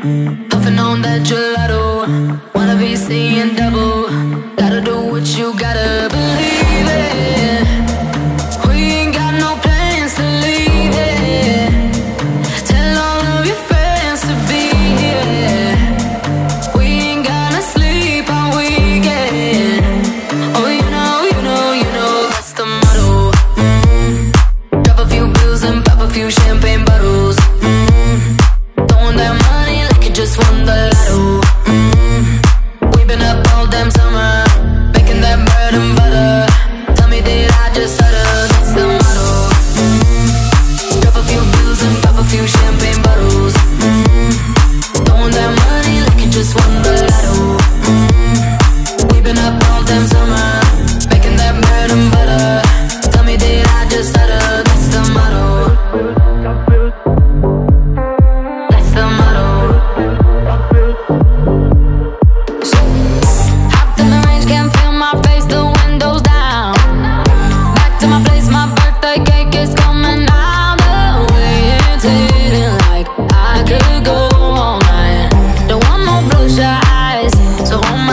Puffing on that gelato. Wanna be seeing double. Gotta do what you gotta.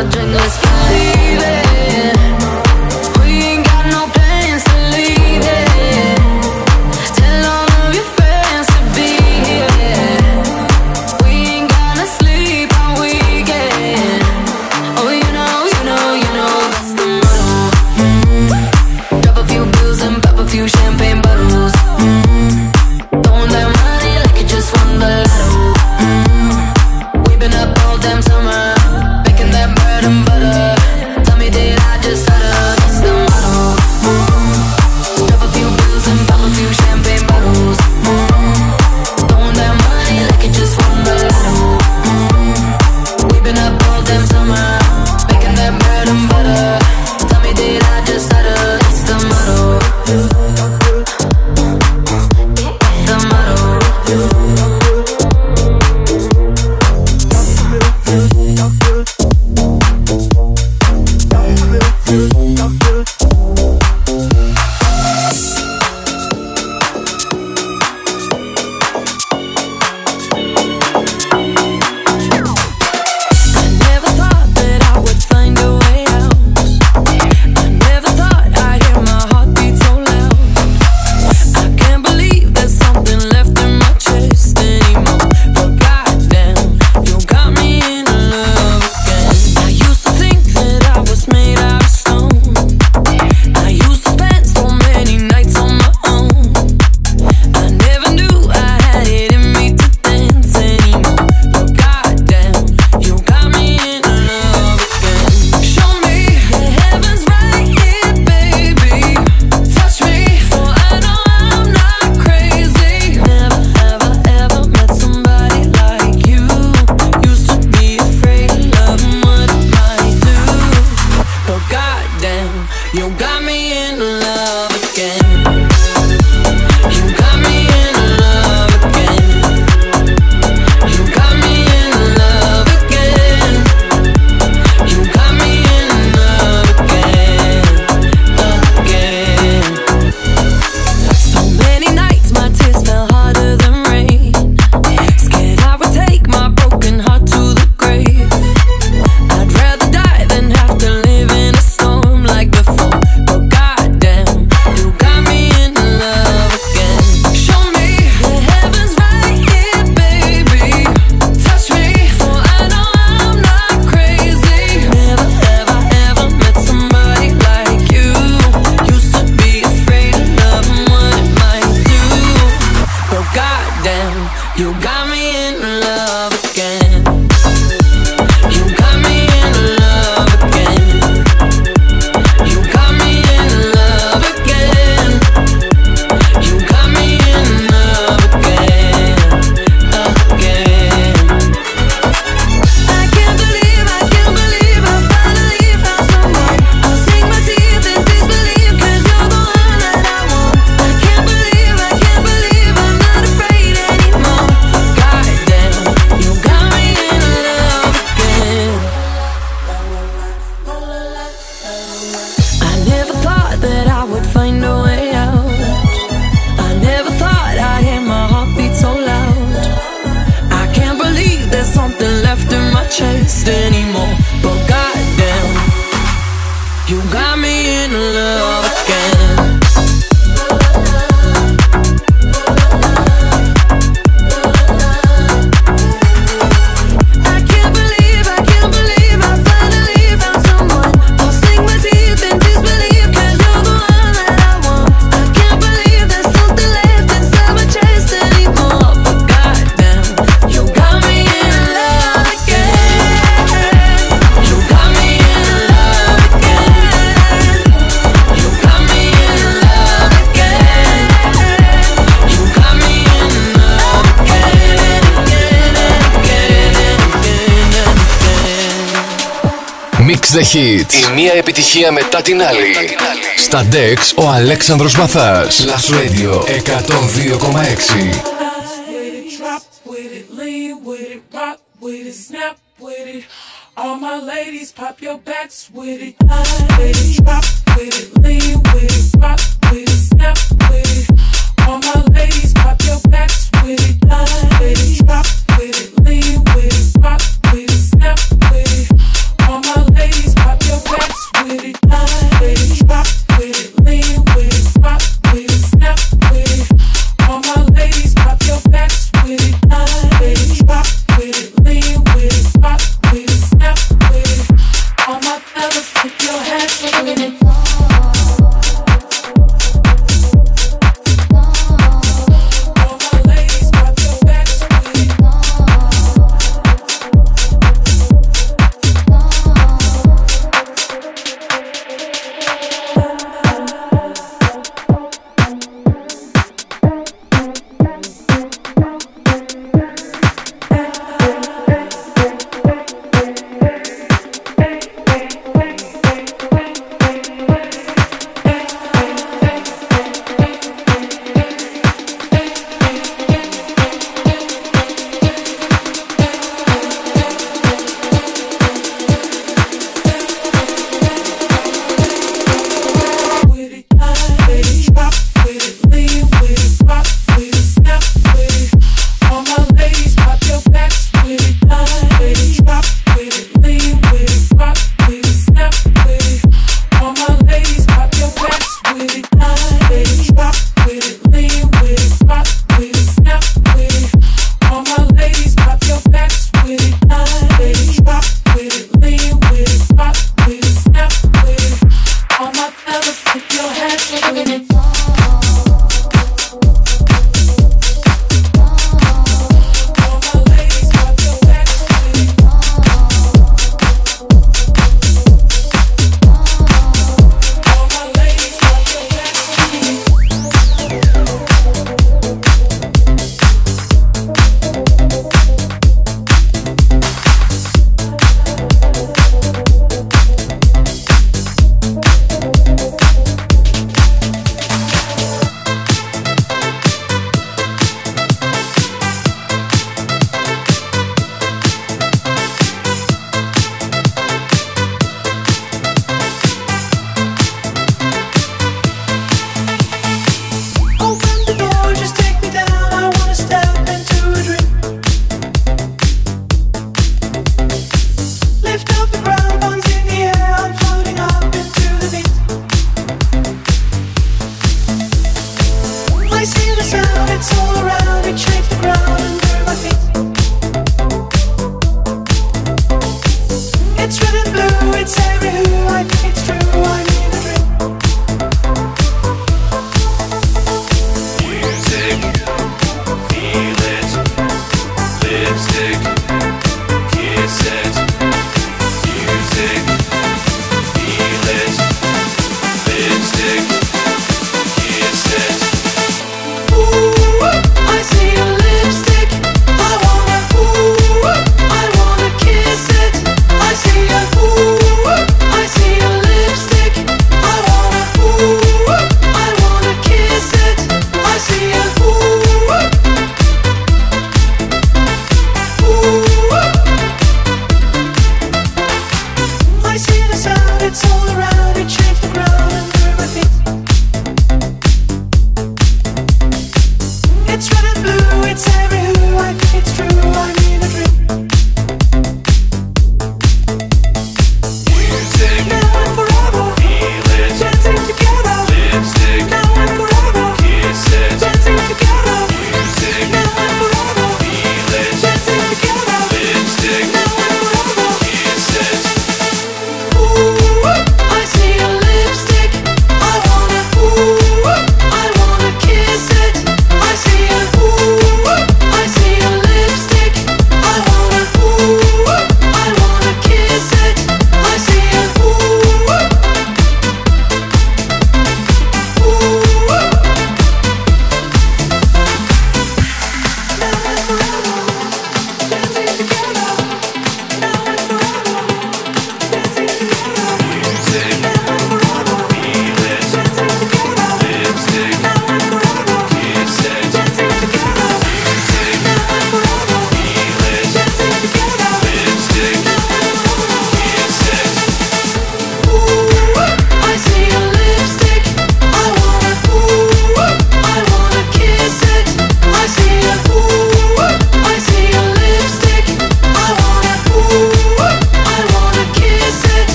Drink dream destiny the Η μία επιτυχία μετά την άλλη. Στα DEX ο Αλέξανδρος Μαθάς. Last Radio 102,6. All my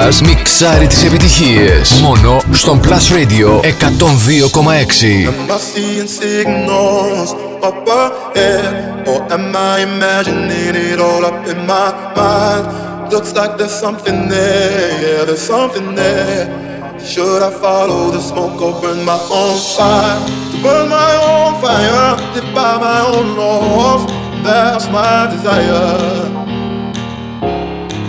Plus μιξάρει τις επιτυχίες. Μόνο στον Plus Radio 102,6. Am I seeing signals up ahead Or am I imagining it all up in my mind Looks like there's something there, yeah there's something there Should I follow the smoke or burn my own fire To Burn my own fire, live by my own laws That's my desire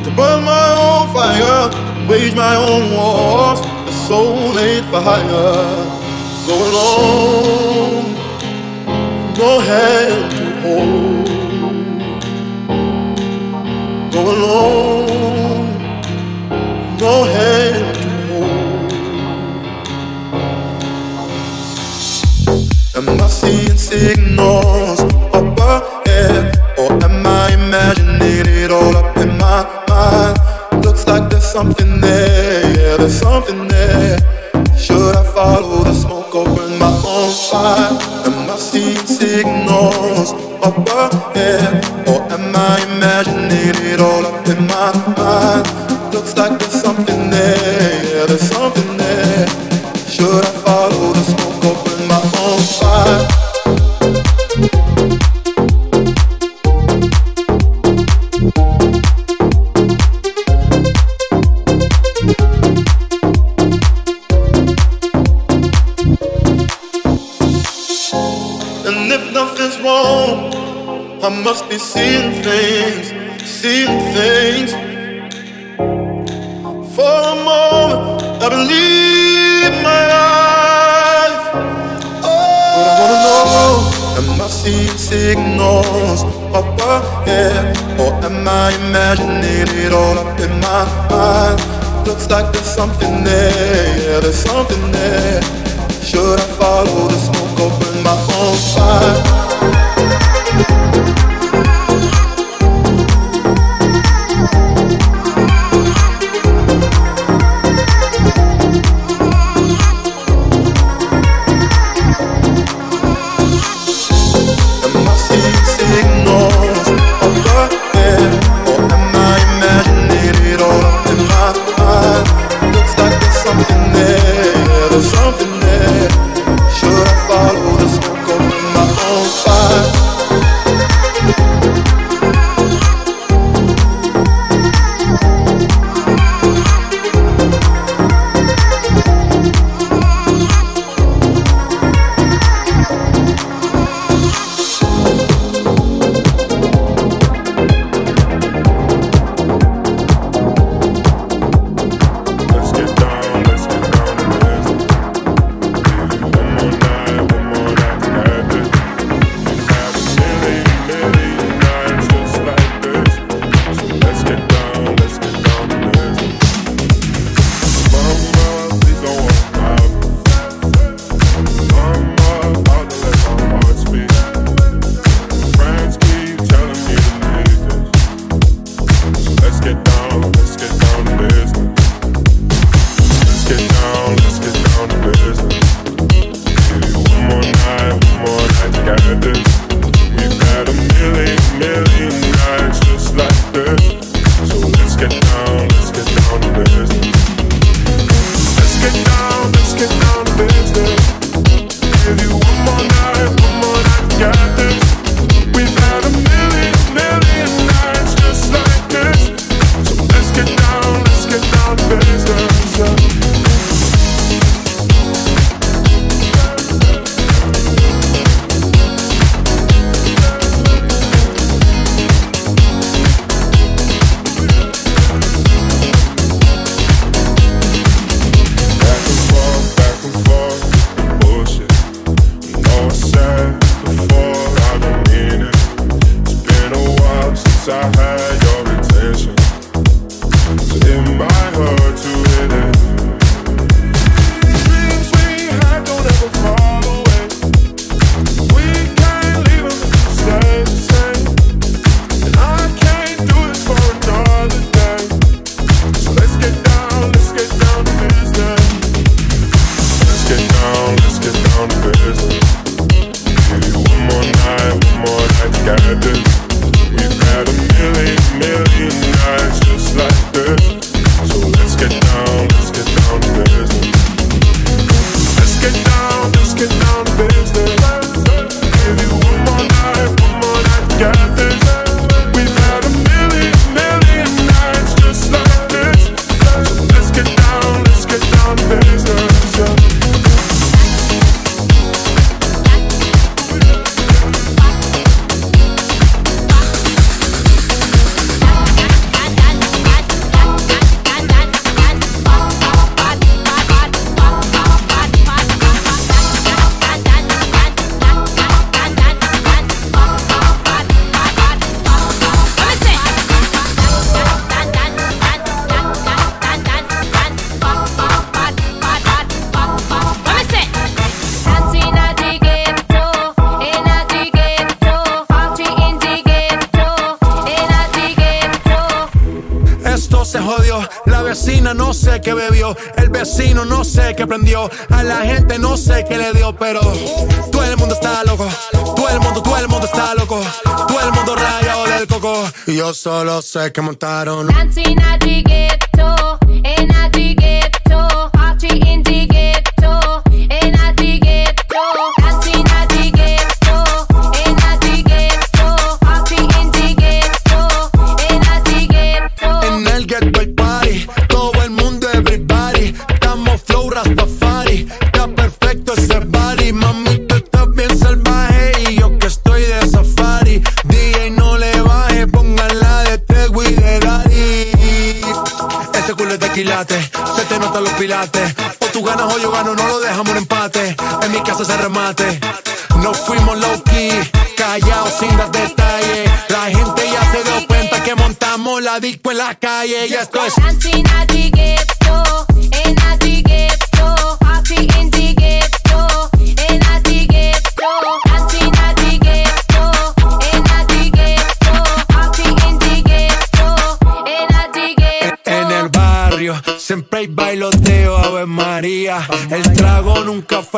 To burn my own fire wage my own wars. The soul ain't fire. Go alone, no hand to hold. Go alone, no hand to hold. Am I seeing signals? something that sad. Come on. que hace ese remate. Nos fuimos low key, callados sin dar detalles. La gente ya se dio cuenta que montamos la disco en la calle. Y esto es.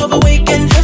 Yeah. Pockets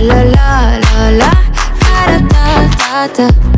la la la la. La da da da da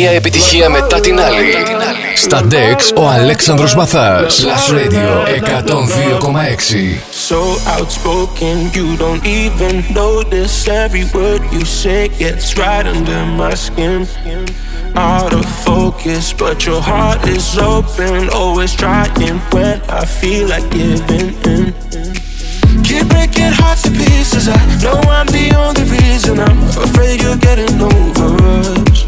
μία επιτυχία μετά την άλλη. Στα DEX ο Αλέξανδρος Μαθάς. Plus Radio 102,6. So outspoken, you don't even notice every word you say gets right under my skin. Out of focus, but your heart is open. Always trying when I feel like giving in. Keep breaking hearts to pieces. I know I'm the only reason I'm afraid you're getting over us.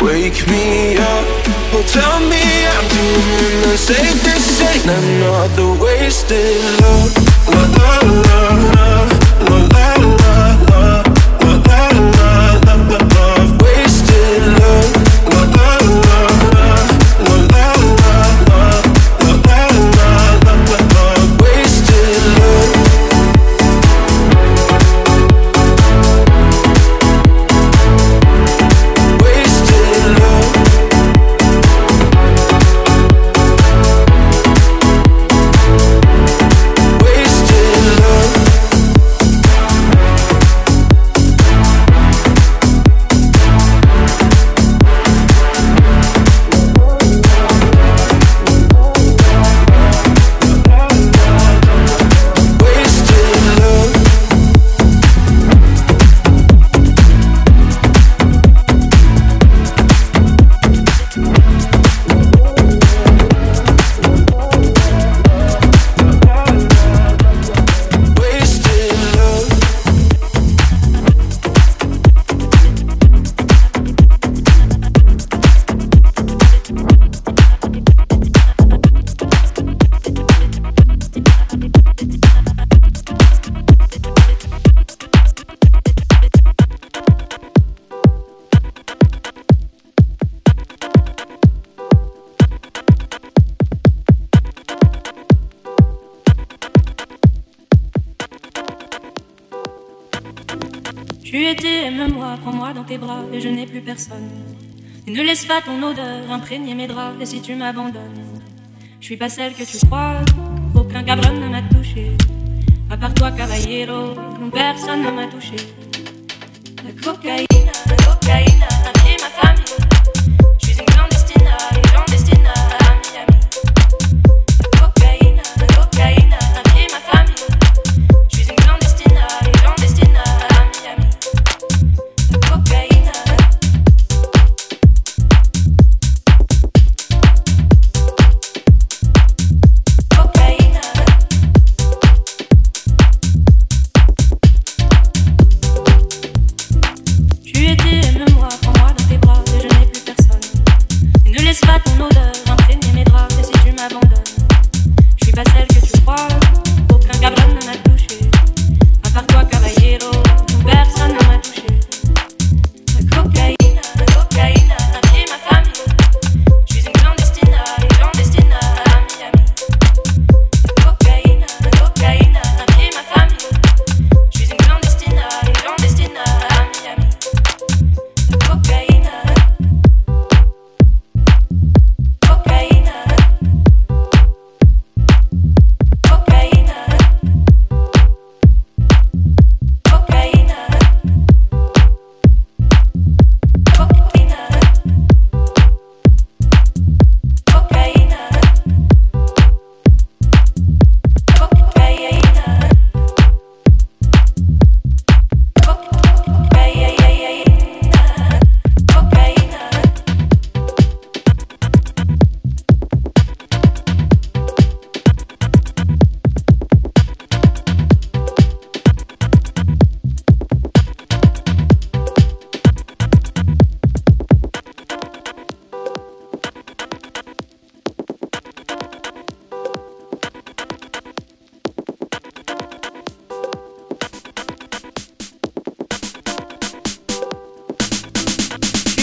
Wake me up, oh tell me I'm doing the same. This ain't another wasted love. La, la la la la, Et ne laisse pas ton odeur imprégner mes draps et si tu m'abandonnes, je suis pas celle que tu crois, aucun cabron ne m'a touché. À part toi, caballero, non personne ne m'a touché. La cocaïne, la cocaïne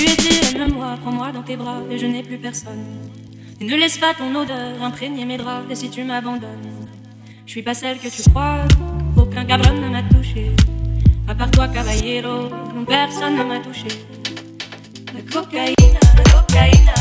lui aime-moi, prends-moi dans tes bras et je n'ai plus personne. Ne laisse pas ton odeur imprégner mes draps et si tu m'abandonnes, je suis pas celle que tu crois. Aucun cabron ne m'a touché, à part toi, caballero, non personne ne m'a touché. La cocaïne, la cocaïne.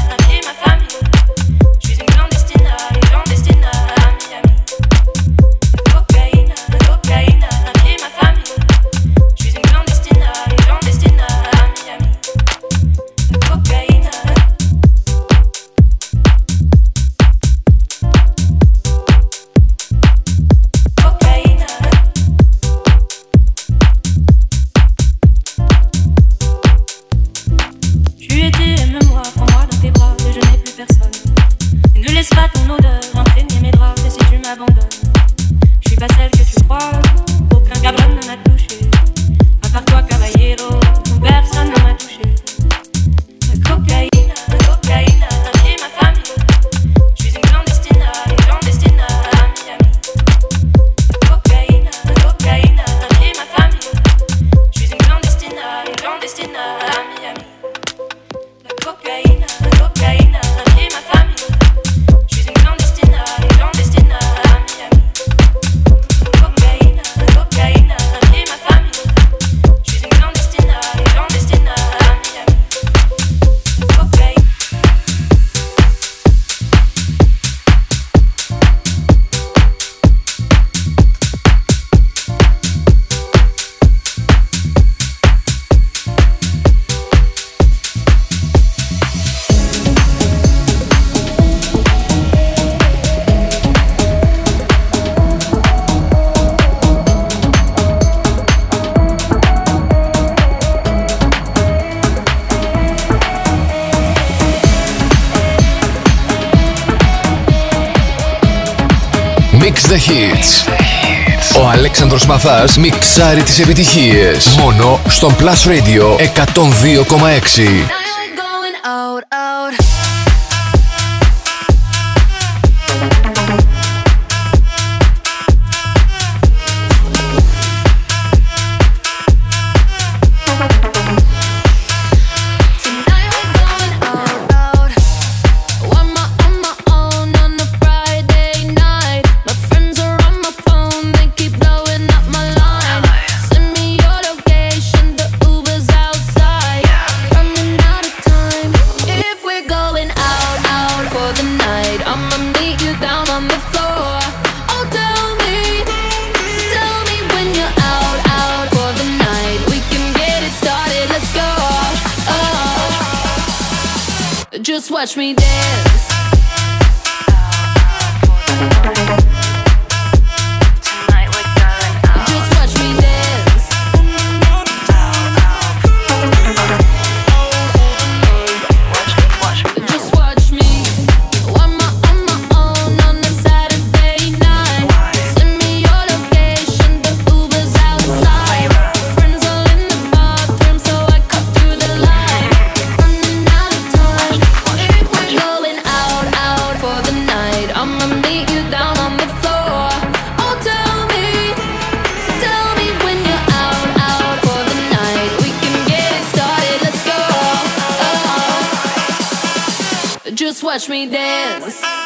Ο Αλέξανδρος Μαθάς μιξάρει τις επιτυχίες. Μόνο στον Plus Radio 102,6. watch me dance.